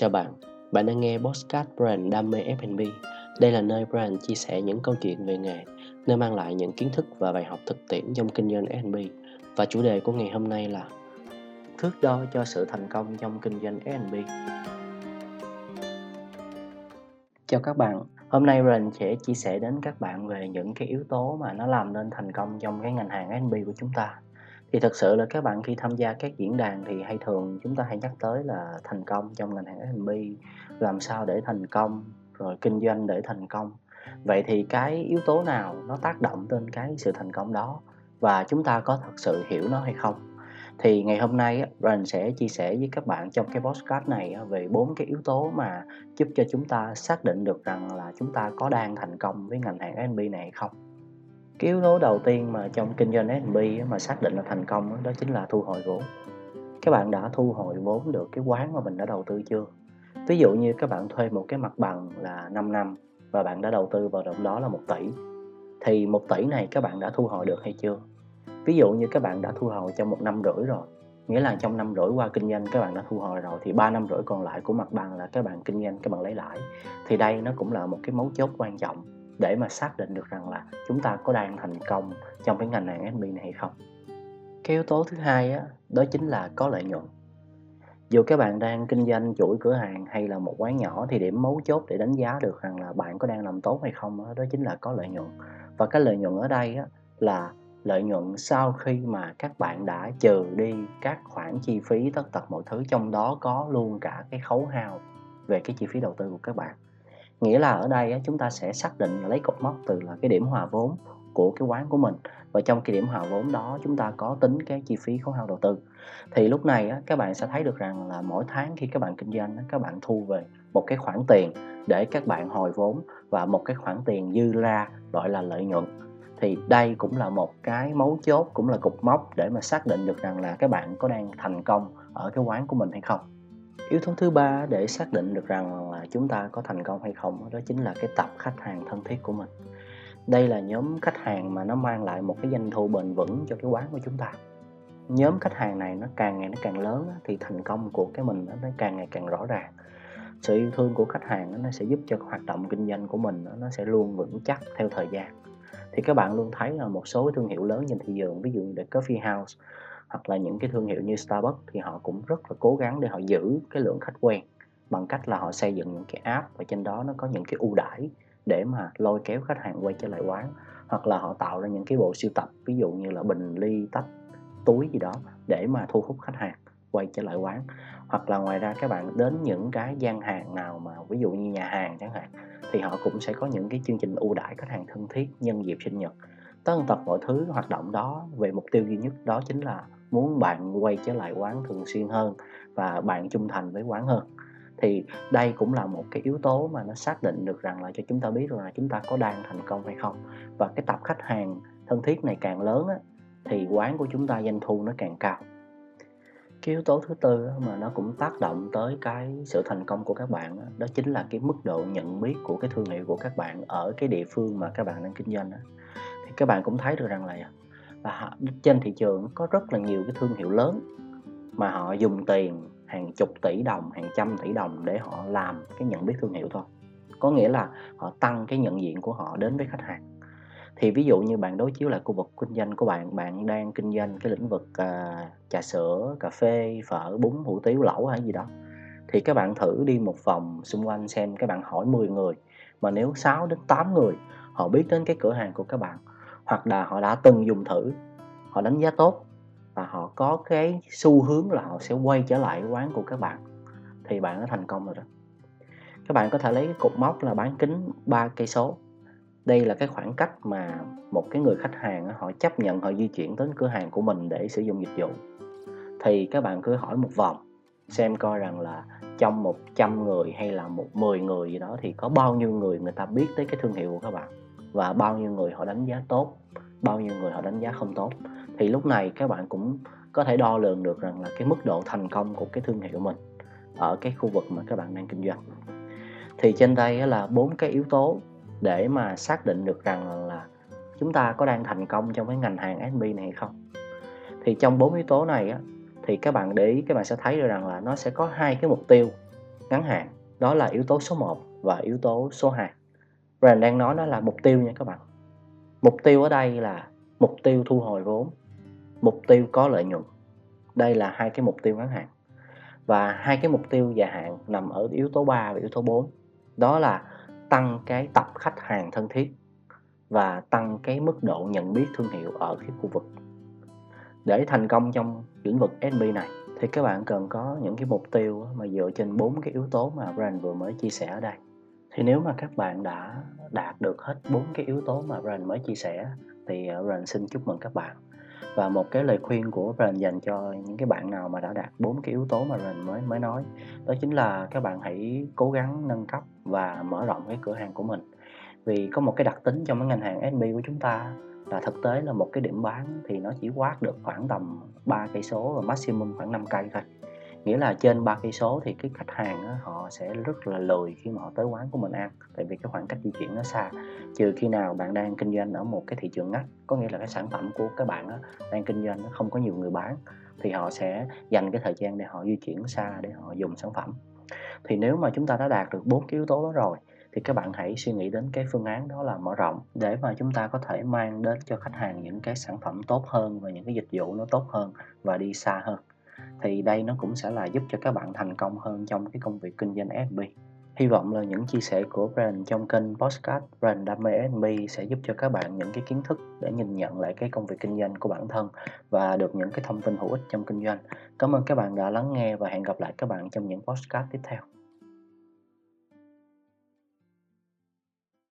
Chào bạn, bạn đang nghe Postcard Brand Đam mê F&B. Đây là nơi Brand chia sẻ những câu chuyện về nghề, nơi mang lại những kiến thức và bài học thực tiễn trong kinh doanh F&B. Và chủ đề của ngày hôm nay là thước đo cho sự thành công trong kinh doanh F&B. Chào các bạn, hôm nay Brand sẽ chia sẻ đến các bạn về những cái yếu tố mà nó làm nên thành công trong cái ngành hàng F&B của chúng ta thì thật sự là các bạn khi tham gia các diễn đàn thì hay thường chúng ta hay nhắc tới là thành công trong ngành hàng F&B làm sao để thành công, rồi kinh doanh để thành công. Vậy thì cái yếu tố nào nó tác động lên cái sự thành công đó và chúng ta có thật sự hiểu nó hay không? Thì ngày hôm nay Brian sẽ chia sẻ với các bạn trong cái podcast này về bốn cái yếu tố mà giúp cho chúng ta xác định được rằng là chúng ta có đang thành công với ngành hàng F&B này hay không cái yếu tố đầu tiên mà trong kinh doanh F&B mà xác định là thành công đó chính là thu hồi vốn. Các bạn đã thu hồi vốn được cái quán mà mình đã đầu tư chưa? Ví dụ như các bạn thuê một cái mặt bằng là 5 năm và bạn đã đầu tư vào động đó là một tỷ, thì một tỷ này các bạn đã thu hồi được hay chưa? Ví dụ như các bạn đã thu hồi trong một năm rưỡi rồi, nghĩa là trong năm rưỡi qua kinh doanh các bạn đã thu hồi rồi, thì ba năm rưỡi còn lại của mặt bằng là các bạn kinh doanh, các bạn lấy lãi. Thì đây nó cũng là một cái mấu chốt quan trọng để mà xác định được rằng là chúng ta có đang thành công trong cái ngành hàng FB này hay không. Cái yếu tố thứ hai á, đó chính là có lợi nhuận. Dù các bạn đang kinh doanh chuỗi cửa hàng hay là một quán nhỏ thì điểm mấu chốt để đánh giá được rằng là bạn có đang làm tốt hay không đó, đó chính là có lợi nhuận. Và cái lợi nhuận ở đây á, là lợi nhuận sau khi mà các bạn đã trừ đi các khoản chi phí tất tật mọi thứ trong đó có luôn cả cái khấu hao về cái chi phí đầu tư của các bạn nghĩa là ở đây chúng ta sẽ xác định lấy cột mốc từ là cái điểm hòa vốn của cái quán của mình. Và trong cái điểm hòa vốn đó, chúng ta có tính cái chi phí khấu hao đầu tư. Thì lúc này các bạn sẽ thấy được rằng là mỗi tháng khi các bạn kinh doanh các bạn thu về một cái khoản tiền để các bạn hồi vốn và một cái khoản tiền dư ra gọi là lợi nhuận. Thì đây cũng là một cái mấu chốt, cũng là cục mốc để mà xác định được rằng là các bạn có đang thành công ở cái quán của mình hay không yếu tố thứ ba để xác định được rằng là chúng ta có thành công hay không, đó chính là cái tập khách hàng thân thiết của mình. Đây là nhóm khách hàng mà nó mang lại một cái doanh thu bền vững cho cái quán của chúng ta. Nhóm khách hàng này nó càng ngày nó càng lớn thì thành công của cái mình nó càng ngày càng rõ ràng. Sự yêu thương của khách hàng nó sẽ giúp cho hoạt động kinh doanh của mình nó sẽ luôn vững chắc theo thời gian. Thì các bạn luôn thấy là một số thương hiệu lớn trên thị trường, ví dụ như The Coffee House hoặc là những cái thương hiệu như Starbucks thì họ cũng rất là cố gắng để họ giữ cái lượng khách quen bằng cách là họ xây dựng những cái app và trên đó nó có những cái ưu đãi để mà lôi kéo khách hàng quay trở lại quán. Hoặc là họ tạo ra những cái bộ sưu tập, ví dụ như là bình ly, tách, túi gì đó để mà thu hút khách hàng quay trở lại quán. Hoặc là ngoài ra các bạn đến những cái gian hàng nào mà ví dụ như nhà hàng chẳng hạn, thì họ cũng sẽ có những cái chương trình ưu đãi khách hàng thân thiết, nhân dịp sinh nhật. Tất tật mọi thứ hoạt động đó về mục tiêu duy nhất đó chính là muốn bạn quay trở lại quán thường xuyên hơn và bạn trung thành với quán hơn. Thì đây cũng là một cái yếu tố mà nó xác định được rằng là cho chúng ta biết rằng là chúng ta có đang thành công hay không. Và cái tập khách hàng thân thiết này càng lớn á, thì quán của chúng ta doanh thu nó càng cao. Cái yếu tố thứ tư mà nó cũng tác động tới cái sự thành công của các bạn đó chính là cái mức độ nhận biết của cái thương hiệu của các bạn ở cái địa phương mà các bạn đang kinh doanh thì các bạn cũng thấy được rằng là và trên thị trường có rất là nhiều cái thương hiệu lớn mà họ dùng tiền hàng chục tỷ đồng hàng trăm tỷ đồng để họ làm cái nhận biết thương hiệu thôi. Có nghĩa là họ tăng cái nhận diện của họ đến với khách hàng. Thì ví dụ như bạn đối chiếu lại khu vực kinh doanh của bạn bạn đang kinh doanh cái lĩnh vực uh, trà sữa cà phê phở bún hủ tiếu lẩu hay gì đó thì các bạn thử đi một vòng xung quanh xem các bạn hỏi 10 người mà nếu 6 đến 8 người họ biết đến cái cửa hàng của các bạn hoặc là họ đã từng dùng thử, họ đánh giá tốt và họ có cái xu hướng là họ sẽ quay trở lại quán của các bạn, thì bạn đã thành công rồi đó. Các bạn có thể lấy cái cột mốc là bán kính 3 cây số. Đây là cái khoảng cách mà một cái người khách hàng họ chấp nhận, họ di chuyển đến cửa hàng của mình để sử dụng dịch vụ. Thì các bạn cứ hỏi một vòng, xem coi rằng là trong 100 người hay là một 10 người gì đó thì có bao nhiêu người người ta biết tới cái thương hiệu của các bạn và bao nhiêu người họ đánh giá tốt bao nhiêu người họ đánh giá không tốt. Thì lúc này các bạn cũng có thể đo lường được rằng là cái mức độ thành công của cái thương hiệu mình ở cái khu vực mà các bạn đang kinh doanh. Thì trên đây là bốn cái yếu tố để mà xác định được rằng là chúng ta có đang thành công trong cái ngành hàng SMB này hay không. Thì trong bốn yếu tố này á, thì các bạn để ý các bạn sẽ thấy được rằng là nó sẽ có hai cái mục tiêu ngắn hạn. Đó là yếu tố số 1 và yếu tố số 2 Brand đang nói nó là mục tiêu nha các bạn. Mục tiêu ở đây là mục tiêu thu hồi vốn. Mục tiêu có lợi nhuận. Đây là hai cái mục tiêu ngắn hạn. Và hai cái mục tiêu dài hạn nằm ở yếu tố 3 và yếu tố 4 đó là tăng cái tập khách hàng thân thiết và tăng cái mức độ nhận biết thương hiệu ở cái khu vực. Để thành công trong lĩnh vực SB này, thì các bạn cần có những cái mục tiêu mà dựa trên bốn cái yếu tố mà Brand vừa mới chia sẻ ở đây thì nếu mà các bạn đã đạt được hết bốn cái yếu tố mà Brian mới chia sẻ, thì ờ, Brian xin chúc mừng các bạn. Và một cái lời khuyên của Brian dành cho những cái bạn nào mà đã đạt bốn cái yếu tố mà Brian mới mới nói, đó chính là các bạn hãy cố gắng nâng cấp và mở rộng cái cửa hàng của mình. Vì có một cái đặc tính trong cái ngành hàng SB của chúng ta là thực tế là một cái điểm bán thì nó chỉ quát được khoảng tầm 3 cây số và maximum khoảng 5 cây thôi nghĩa là trên ba cây số thì cái khách hàng đó, họ sẽ rất là lười khi mà họ tới quán của mình ăn tại vì cái khoảng cách di chuyển nó xa. Trừ khi nào bạn đang kinh doanh ở một cái thị trường ngách có nghĩa là cái sản phẩm của các bạn đó, đang kinh doanh nó không có nhiều người bán thì họ sẽ dành cái thời gian để họ di chuyển xa để họ dùng sản phẩm. Thì nếu mà chúng ta đã đạt được bốn cái yếu tố đó rồi thì các bạn hãy suy nghĩ đến cái phương án đó là mở rộng để mà chúng ta có thể mang đến cho khách hàng những cái sản phẩm tốt hơn và những cái dịch vụ nó tốt hơn và đi xa hơn thì đây nó cũng sẽ là giúp cho các bạn thành công hơn trong cái công việc kinh doanh FB. Hy vọng là những chia sẻ của Brand trong kênh Postcard Brand Đam mê FB sẽ giúp cho các bạn những cái kiến thức để nhìn nhận lại cái công việc kinh doanh của bản thân và được những cái thông tin hữu ích trong kinh doanh. Cảm ơn các bạn đã lắng nghe và hẹn gặp lại các bạn trong những postcard tiếp theo.